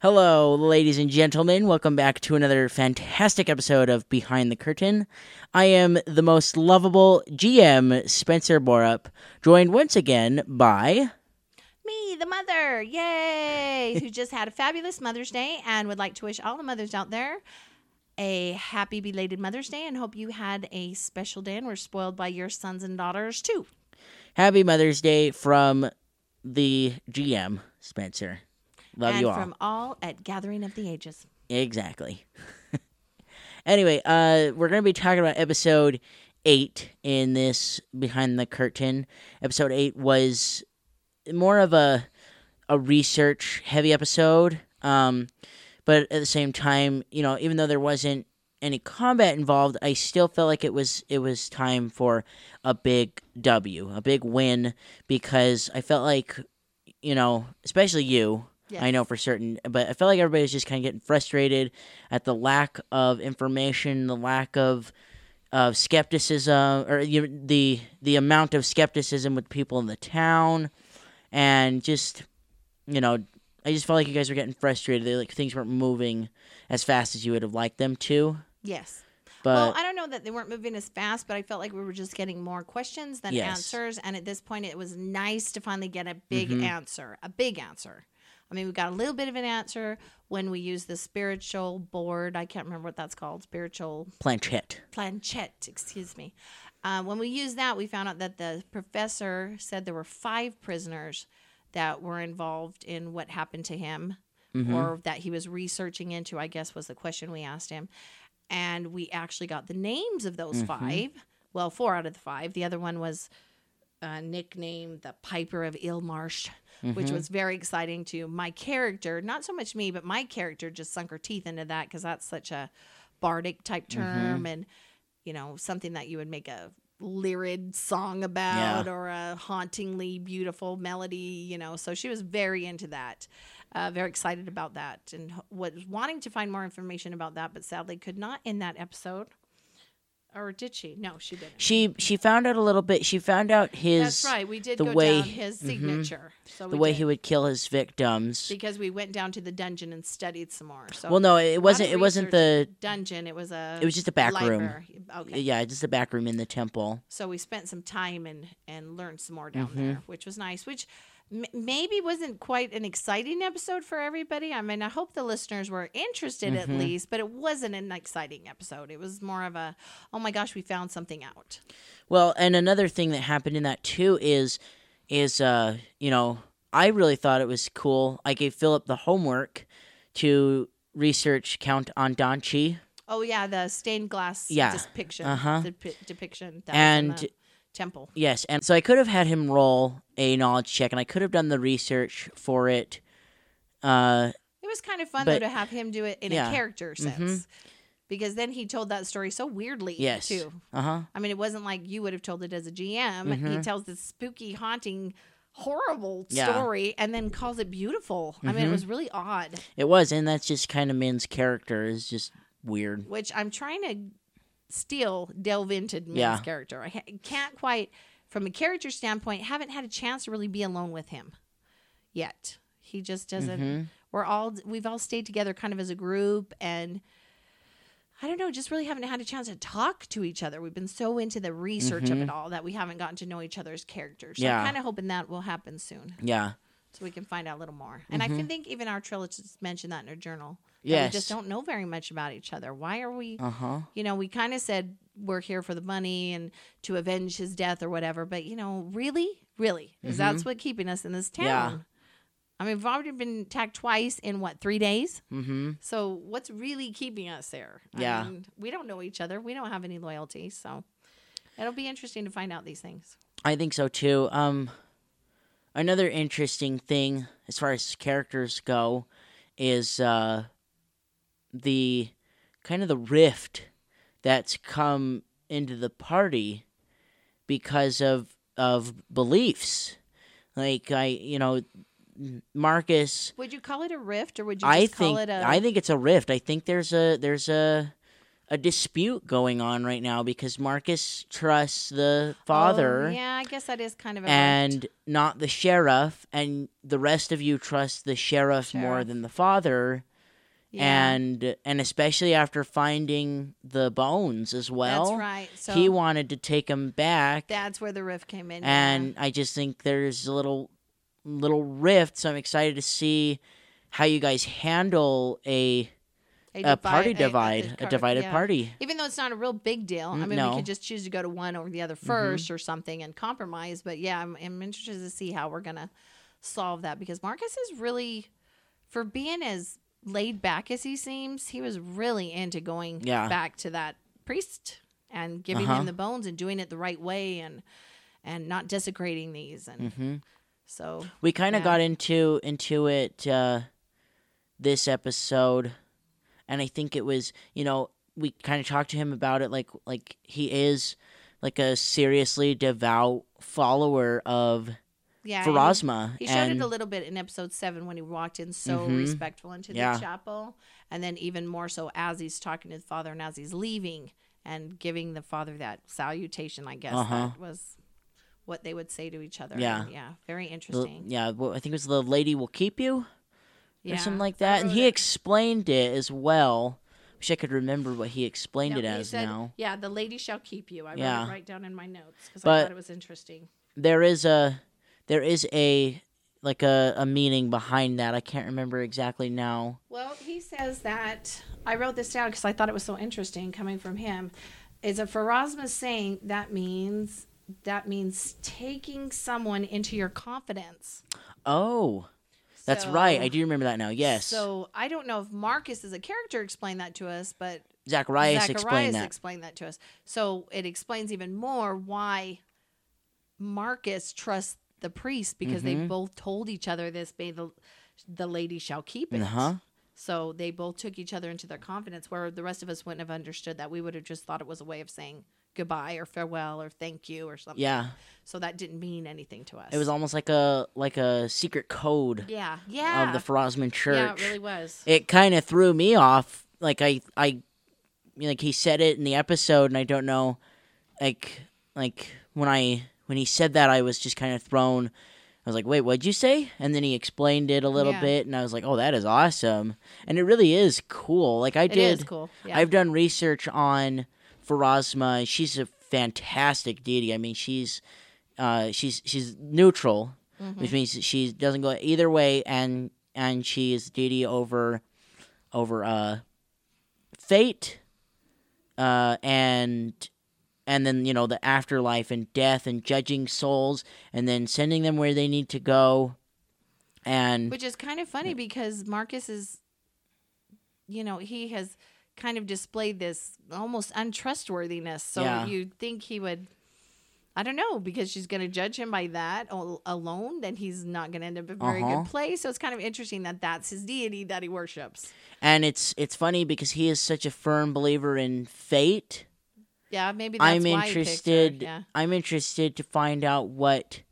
Hello, ladies and gentlemen. Welcome back to another fantastic episode of Behind the Curtain. I am the most lovable GM, Spencer Borup, joined once again by. Me, the mother, yay! who just had a fabulous Mother's Day and would like to wish all the mothers out there a happy belated Mother's Day and hope you had a special day and were spoiled by your sons and daughters too. Happy Mother's Day from the GM, Spencer. Love and you all. from all at Gathering of the Ages. Exactly. anyway, uh, we're going to be talking about episode eight in this behind the curtain. Episode eight was more of a a research heavy episode, um, but at the same time, you know, even though there wasn't any combat involved, I still felt like it was it was time for a big W, a big win, because I felt like, you know, especially you. Yes. I know for certain, but I felt like everybody was just kind of getting frustrated at the lack of information, the lack of of skepticism, or you, the the amount of skepticism with people in the town, and just you know, I just felt like you guys were getting frustrated. They, like things weren't moving as fast as you would have liked them to. Yes. But well, I don't know that they weren't moving as fast, but I felt like we were just getting more questions than Yes. answers. And at this point, it was nice to finally get a big Mhm. answer, a big answer. I mean, we got a little bit of an answer when we used the spiritual board. I can't remember what that's called. Spiritual planchette. planchette, excuse me. Uh, when we used that, we found out that the professor said there were five prisoners that were involved in what happened to him Mhm. or that he was researching into, I guess was the question we asked him. And we actually got the names of those Mhm. five. Well, four out of the five. The other one was uh, nicknamed the Piper of Illmarsh, which Mhm. was very exciting to my character. Not so much me, but my character just sunk her teeth into that because that's such a bardic type term and, you know, something that you would make a lyrid song about Yeah. or a hauntingly beautiful melody, you know. So she was very into that, uh, very excited about that, and was wanting to find more information about that, but sadly could not in that episode. Or did she? No, she didn't. She she found out a little bit. She found out his That's right. We did the go way- down his mhm. signature. So the way did, he would kill his victims. because we went down to the dungeon and studied some more. So well, no, it wasn't. It wasn't the. dungeon. It was a. It was just a back room. Okay. Yeah, just a back room in the temple. So we spent some time and and learned some more down Mhm. there, which was nice. Which m- maybe wasn't quite an exciting episode for everybody. I mean, I hope the listeners were interested at Mhm. least, but it wasn't an exciting episode. It was more of a, oh my gosh, we found something out. Well, and another thing that happened in that too is, is uh, you know, I really thought it was cool. I gave Philip the homework to research Count Andanchi, Oh yeah, the stained glass Yeah. depiction, Uh-huh. depi- depiction And- was in the temple. Yes, and so I could have had him roll a knowledge check, and I could have done the research for it. Uh, It was kind of fun But- though to have him do it in Yeah. a character sense. Mhm. Because then he told that story so weirdly yes. too. Uh huh. I mean, it wasn't like you would have told it as a GM. He Mhm. tells this spooky, haunting, horrible Yeah. story and then calls it beautiful. I mean, it Mhm. was really odd, It was, and that's just kind of Min's character is just weird. which I'm trying to still delve into Min's Yeah. character. I can't quite, from a character standpoint, haven't had a chance to really be alone with him yet. He just doesn't. Mhm. We're all we've all stayed together kind of as a group and. I don't know, just really haven't had a chance to talk to each other. We've been so into the research of Mhm. it all that we haven't gotten to know each other's characters. So Yeah. I'm kind of hoping that will happen soon Yeah. so we can find out a little more. And I Mhm. can think even our trilogists mentioned that in her journal. Yes. We just don't know very much about each other. Why are we, Uh huh. you know, we kind of said we're here for the money and to avenge his death or whatever. But, you know, really? Really? Is that's what keeping us in this town? Mm-hmm. Yeah. I mean, we've already been attacked twice in what, three days? Mm-hmm. So what's really keeping us there? Yeah. I mean, we don't know each other. We don't have any loyalty. So it'll be interesting to find out these things. I think so too. Um, another interesting thing as far as characters go is uh, the kind of the rift that's come into the party because of of beliefs. Like I, you know, Marcus. Would you call it a rift, or would you just I call think it a? I think it's a rift. I think there's a there's a a dispute going on right now because Marcus trusts the father Oh, yeah, I guess that is kind of a rift. and not the sheriff, and the rest of you trust the sheriff, more than the father. Yeah, And and especially after finding the bones as well, that's right. So he wanted to take him back, that's where the rift came in. and I just think there's a little little rift. So I'm excited to see how you guys handle a yeah. a party divide, a, car- divided yeah. party. Even though it's not a real big deal, I mean, no. Mm-hmm. we could just choose to go to one over the other 1st or something and compromise. But yeah, I'm, I'm interested to see how we're gonna solve that because Marcus is really, for being as laid back as he seems, he was really into going Yeah. back to that priest and giving Uh-huh. him the bones and doing it the right way and and not desecrating these and mm-hmm. so We kind of Yeah. got into into it uh, this episode, and I think it was you know we kind of talked to him about it like like he is like a seriously devout follower of yeah he- Pharasma, He showed and it a little bit in episode seven when he walked in so Mhm. respectful into Yeah. the chapel, and then even more so as he's talking to the father and as he's leaving and giving the father that salutation. I guess Uh-huh. that was what they would say to each other. Yeah. Yeah, very the- interesting. yeah, well, I think it was the lady will keep you yeah, or something like that, and he it. explained it as well. Wish I could remember what he explained Yep, it he as said, now. Yeah, the lady shall keep you. I wrote it right down in my notes because I thought it was interesting. there is a there is a like a, a meaning behind that. I can't remember exactly now. Well, he says that I wrote this down because I thought it was so interesting coming from him. Is a Pharasma saying that means that means taking someone into your confidence. Oh, that's So- right. I do remember that now. Yes. So I don't know if Marcus as a character explained that to us, but Zacharias, Zacharias explained that. explained that to us. So it explains even more why Marcus trusts the priest because they Mhm. both told each other this may the the lady shall keep it. uh-huh. So they both took each other into their confidence, where the rest of us wouldn't have understood that. We would have just thought it was a way of saying goodbye or farewell or thank you or something. Yeah. So that didn't mean anything to us. It was almost like a like a secret code yeah, yeah, of the Frosman Church. yeah. It really was. it kind of threw me off. Like I, I, like he said it in the episode, and I don't know, like, like when I when he said that, I was just kind of thrown. I was like, "Wait, what'd you say?" And then he explained it a little Yeah. bit, and I was like, "Oh, that is awesome!" And it really is cool. Like I It did, is cool. Yeah. I've done research on Pharasma. She's a fantastic deity. I mean, she's uh, she's she's neutral, Mhm. which means she doesn't go either way, and and she is deity over over uh, fate, uh, and and then you know the afterlife and death and judging souls, and then sending them where they need to go, and Which is kind of funny because Marcus is, you know, he has kind of displayed this almost untrustworthiness. So Yeah. you'd think he would, I don't know, because she's going to judge him by that alone, then he's not going to end up in a very Uh-huh. good place. So it's kind of interesting that that's his deity that he worships. and it's it's funny because he is such a firm believer in fate. Yeah, maybe that's I'm why he picked her. interested. Yeah. I'm interested to find out what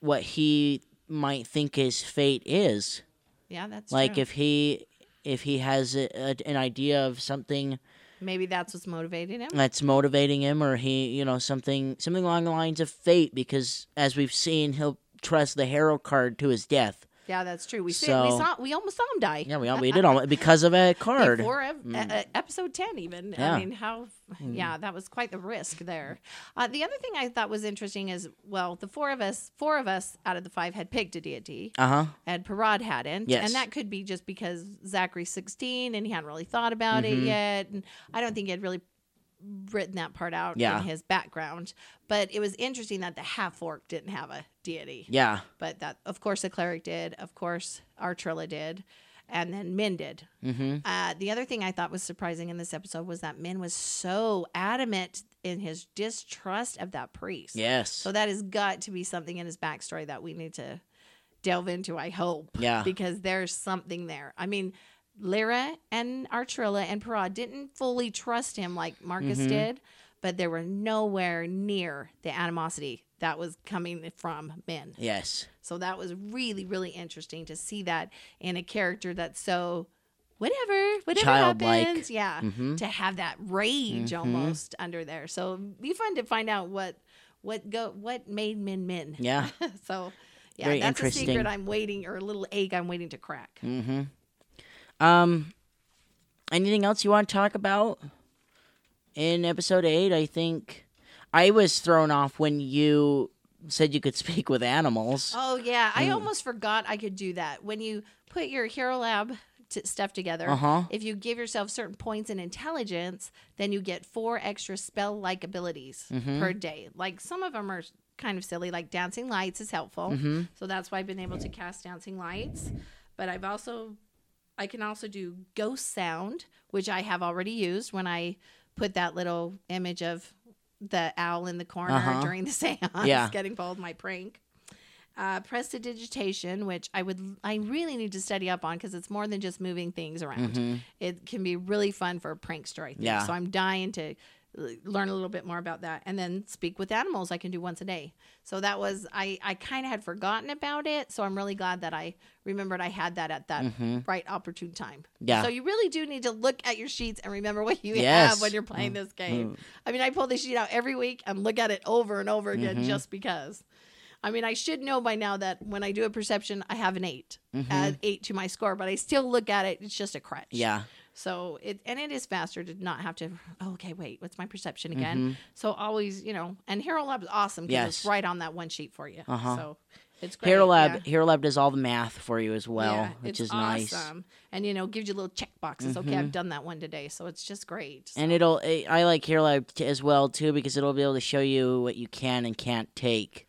what he might think his fate is. Yeah, that's like true. if he if he has a, a, an idea of something maybe that's what's motivating him. that's motivating him, or he you know something something along the lines of fate, because as we've seen, he'll trust the hero card to his death. Yeah, that's true. We see, we saw we almost saw him die. Yeah, we we did all because of a card. Before ev- Mm. episode 10 even Yeah. i mean how yeah that was quite the risk there uh, the other thing i thought was interesting is well the four of us four of us out of the five had picked a deity Uh huh. and parad hadn't Yes. and that could be just because zachary's 16 and he hadn't really thought about it Mhm. yet and i don't think he had really written that part out Yeah. in his background but it was interesting that the half orc didn't have a deity Yeah. but that of course the cleric did of course artrilla did and then min did Mm-hmm. uh, the other thing I thought was surprising in this episode was that Min was so adamant in his distrust of that priest. Yes. So that has got to be something in his backstory that we need to delve into, I hope. Yeah. Because there's something there. I mean, Lyra and Artrilla and Parad didn't fully trust him like Marcus Mhm. did, but they were nowhere near the animosity that was coming from Min. Yes. So that was really, really interesting to see that in a character that's so whatever, whatever Childlike. happens. Yeah. Mhm. To have that rage Mhm. almost under there. So be fun to find out what what go what made men men. Yeah. so yeah, Very that's a secret I'm waiting or a little egg I'm waiting to crack. Mm-hmm. Um, anything else you want to talk about in episode eight? I think I was thrown off when you said you could speak with animals. Oh yeah, I almost forgot I could do that. When you put your Hero Lab t- stuff together, Uh huh. if you give yourself certain points in intelligence, then you get four extra spell-like abilities Mhm. per day. Like some of them are kind of silly, like dancing lights is helpful. Mm-hmm. So that's why I've been able to cast dancing lights. But I've also I can also do ghost sound, which I have already used when I put that little image of the owl in the corner Uh-huh. during the seance Yeah. getting pulled my prank. Uh, prestidigitation, which I would, I really need to study up on because it's more than just moving things around. Mm-hmm. It can be really fun for a prankster, I think. Yeah. So I'm dying to learn a little bit more about that. And then speak with animals, I can do once a day. So that was, I, I kind of had forgotten about it. So I'm really glad that I remembered I had that at that Mm-hmm. right opportune time. Yeah. So you really do need to look at your sheets and remember what you Yes. have when you're playing this game. Mm. I mean, I pull the sheet out every week and look at it over and over again Mhm. just because. I mean, I should know by now that when I do a perception, I have an 8 Mhm. add eight to my score, but I still look at it. It's just a crutch. Yeah. So it and it is faster to not have to. Oh, okay, wait, what's my perception again? Mhm. So always, you know, and Hero Lab is awesome because it's Yes. right on that one sheet for you. Uh-huh. So it's great. Hero Lab. yeah. Hero Lab does all the math for you as well, Yeah, which it's is nice. awesome. And you know, gives you little check boxes. Okay, Mhm. I've done that one today, so it's just great. And it'll. eh, I like Hero Lab t- as well too because it'll be able to show you what you can and can't take,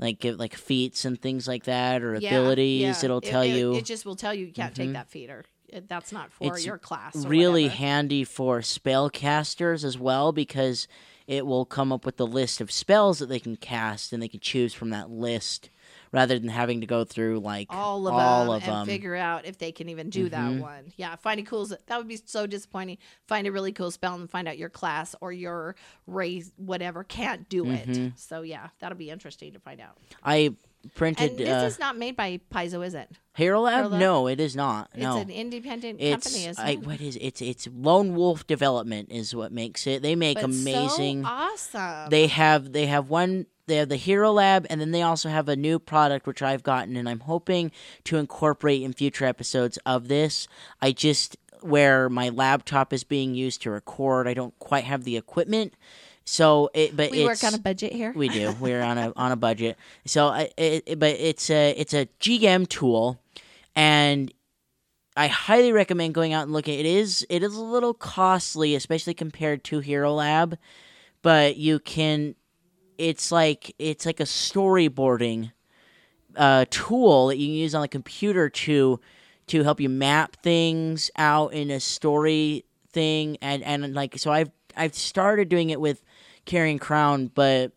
like give, like feats and things like that or Yeah, abilities. yeah. It'll tell it, you. It just will tell you you can't Mhm. take that feat or it, that's not for It's your class. really whatever. handy for spellcasters as well because it will come up with the list of spells that they can cast and they can choose from that list rather than having to go through like all of all them of and them. figure out if they can even do that Mhm. one. Yeah, find a cool. That would be so disappointing. Find a really cool spell and find out your class or your race, whatever, can't do it. Mhm. So yeah, that'll be interesting to find out. I printed And this uh, is not made by Paizo, is it? Hero Lab. Hero Lab? No, it is not. It's no, an independent it's company, isn't I, it? what is it's it's Lone Wolf Development is what makes it. They make But amazing. So awesome. they have they have one they have the Hero Lab and then they also have a new product which I've gotten and I'm hoping to incorporate in future episodes of this. I just where my laptop is being used to record, I don't quite have the equipment. So it but we it's work on a budget here. we do. We're on a on a budget. So I it, it- but it's a it's a GM tool and I highly recommend going out and looking. It is it is a little costly, especially compared to Hero Lab, but you can. It's like it's like a storyboarding uh, tool that you can use on the computer to to help you map things out in a story thing, and and like so I've I've started doing it with Carrion Crown, but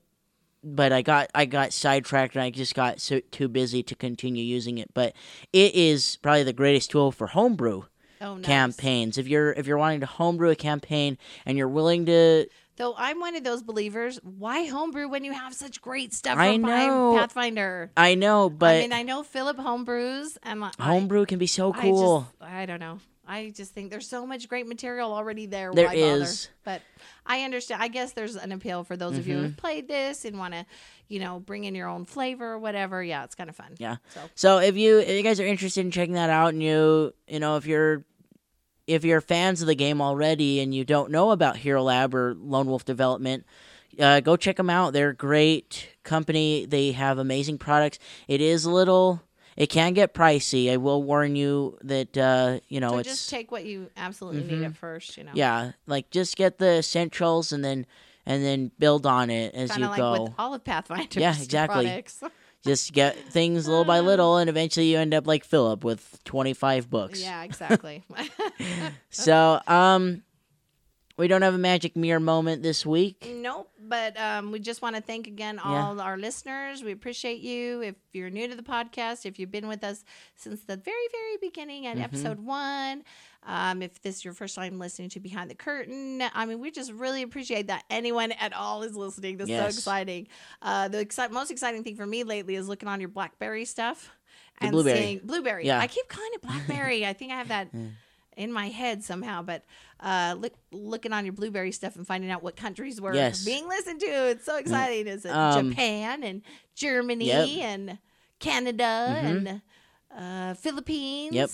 but I got I got sidetracked and I just got so too busy to continue using it. But it is probably the greatest tool for homebrew oh, nice. campaigns. If you're if you're wanting to homebrew a campaign and you're willing to, Though I'm one of those believers. Why homebrew when you have such great stuff I know. Pathfinder? I know, but I mean, I know Philip homebrews, and I- homebrew can be so I cool. just, I don't know. I just think there's so much great material already there. There is. but I understand. I guess there's an appeal for those of you who Mm-hmm. have played this and want to, you know, bring in your own flavor or whatever. Yeah, it's kind of fun. Yeah. So So if you if you guys are interested in checking that out, and you you know if you're if you're fans of the game already and you don't know about Hero Lab or Lone Wolf Development, uh, go check them out. They're a great company. They have amazing products. It is a little. It can get pricey. I will warn you that uh, you know so it's just take what you absolutely need Mhm. at first. You know. yeah, like just get the essentials and then and then build on it as Kind you like go. with all of Pathfinder's Yeah, exactly. just get things little by little, and eventually you end up like Philip with twenty five books. yeah, exactly. So, um, we don't have a magic mirror moment this week. Nope. But um, we just want to thank again all our listeners. We appreciate you. If you're new to the podcast, if you've been with us since the very, very beginning at Mhm. episode one, Um, if this is your first time listening to Behind the Curtain, I mean, we just really appreciate that anyone at all is listening. That's so exciting. Uh, the exci- most exciting thing for me lately is looking on your BlackBerry stuff The and Blubrry. seeing Blubrry. Yeah. I keep calling it BlackBerry. I think I have that in my head somehow, but uh, look, looking on your Blubrry stuff and finding out what countries were Yes. being listened to. It's so exciting. Is it Um, Japan and Germany Yep. and Canada Mhm. and uh, Philippines? Yep.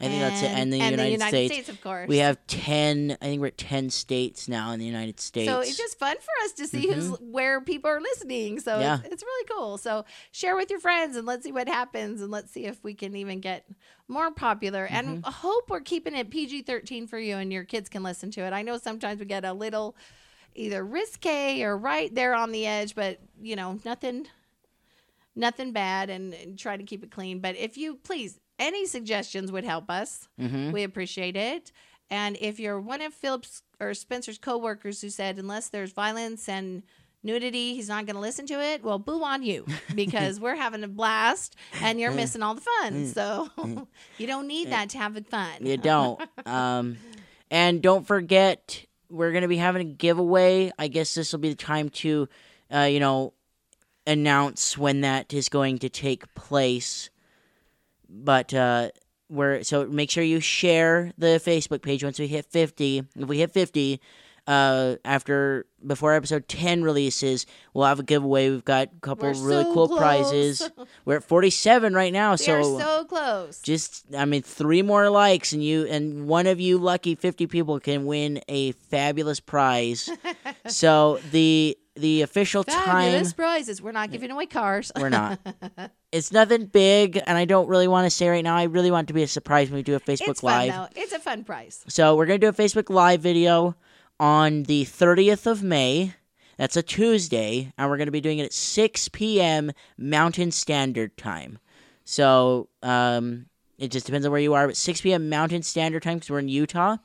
I think that's it. And the, and United, the United States. States, of course. We have 10, I think we're at 10 states now in the United States. So it's just fun for us to see who's where people are listening. So Mm-hmm. Yeah. it's, it's really cool. So share with your friends and let's see what happens and let's see if we can even get more popular. And Mm-hmm. I hope we're keeping it PG thirteen for you and your kids can listen to it. I know sometimes we get a little either risque or right there on the edge, but you know nothing, nothing bad, and, and try to keep it clean. But if you please, any suggestions would help us. Mhm. We appreciate it. And if you're one of Phillips or Spencer's coworkers who said unless there's violence and nudity, he's not going to listen to it, well, boo on you because we're having a blast and you're missing all the fun. So you don't need that to have fun. You don't. um, and don't forget, we're going to be having a giveaway. I guess this will be the time to, uh, you know, announce when that is going to take place. But uh, we're so make sure you share the Facebook page once we hit fifty. If we hit fifty, uh, after before episode ten releases, we'll have a giveaway. We've got a couple We're really so cool close. prizes. We're at forty seven right now, We so so close. just i mean three more likes and you and one of you lucky 50 people can win a fabulous prize so the the official Fabulous time prizes. We're not giving away cars. we're not it's nothing big and i don't really want to say right now i really want it to be a surprise when we do a facebook it's fun live though. It's a fun prize. so we're going to do a facebook live video on the 30th of may that's a tuesday and we're going to be doing it at 6 p.m mountain standard time so um, it just depends on where you are, but 6 p.m. Mountain Standard Time because we're in Utah.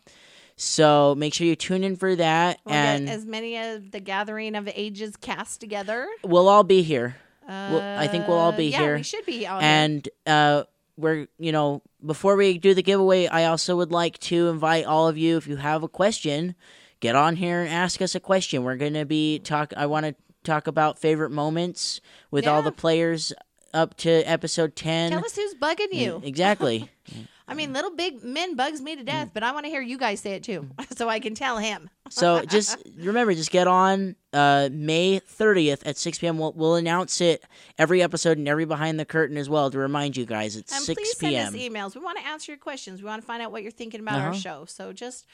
So make sure you tune in for that, We'll and get as many of the gathering of ages cast together. we'll all be here. Well, I think we'll all be Uh, yeah, here. we should be on And uh, we're, you know, before we do the giveaway, I also would like to invite all of you, if you have a question, get on here and ask us a question. We're going to be talk. I want to talk about favorite moments with all the players up to episode 10. Tell us who's bugging you. Exactly. I mean, little big men bugs me to death, but I want to hear you guys say it too, so I can tell him. So just remember, just get on uh, May 30th at 6 p.m. We'll, we'll announce it every episode and every behind the curtain as well to remind you guys. It's And 6 please send p.m. us emails. We want to answer your questions. We want to find out what you're thinking about our Uh-huh. show. So just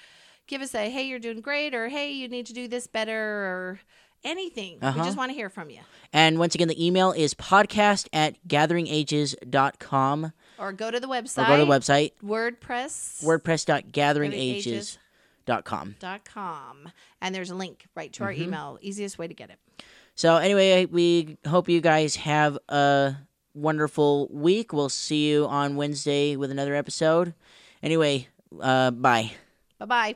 give us a hey, you're doing great, or hey, you need to do this better, or anything. We Uh-huh. just want to hear from you. And once again, the email is podcast at gatheringages.com Or go to the website. or go to the website WordPress. wordpress.gatheringages.com. dot com and there's a link right to our Mm-hmm. email easiest way to get it So anyway, we hope you guys have a wonderful week. We'll see you on Wednesday with another episode. Anyway, uh, bye. bye-bye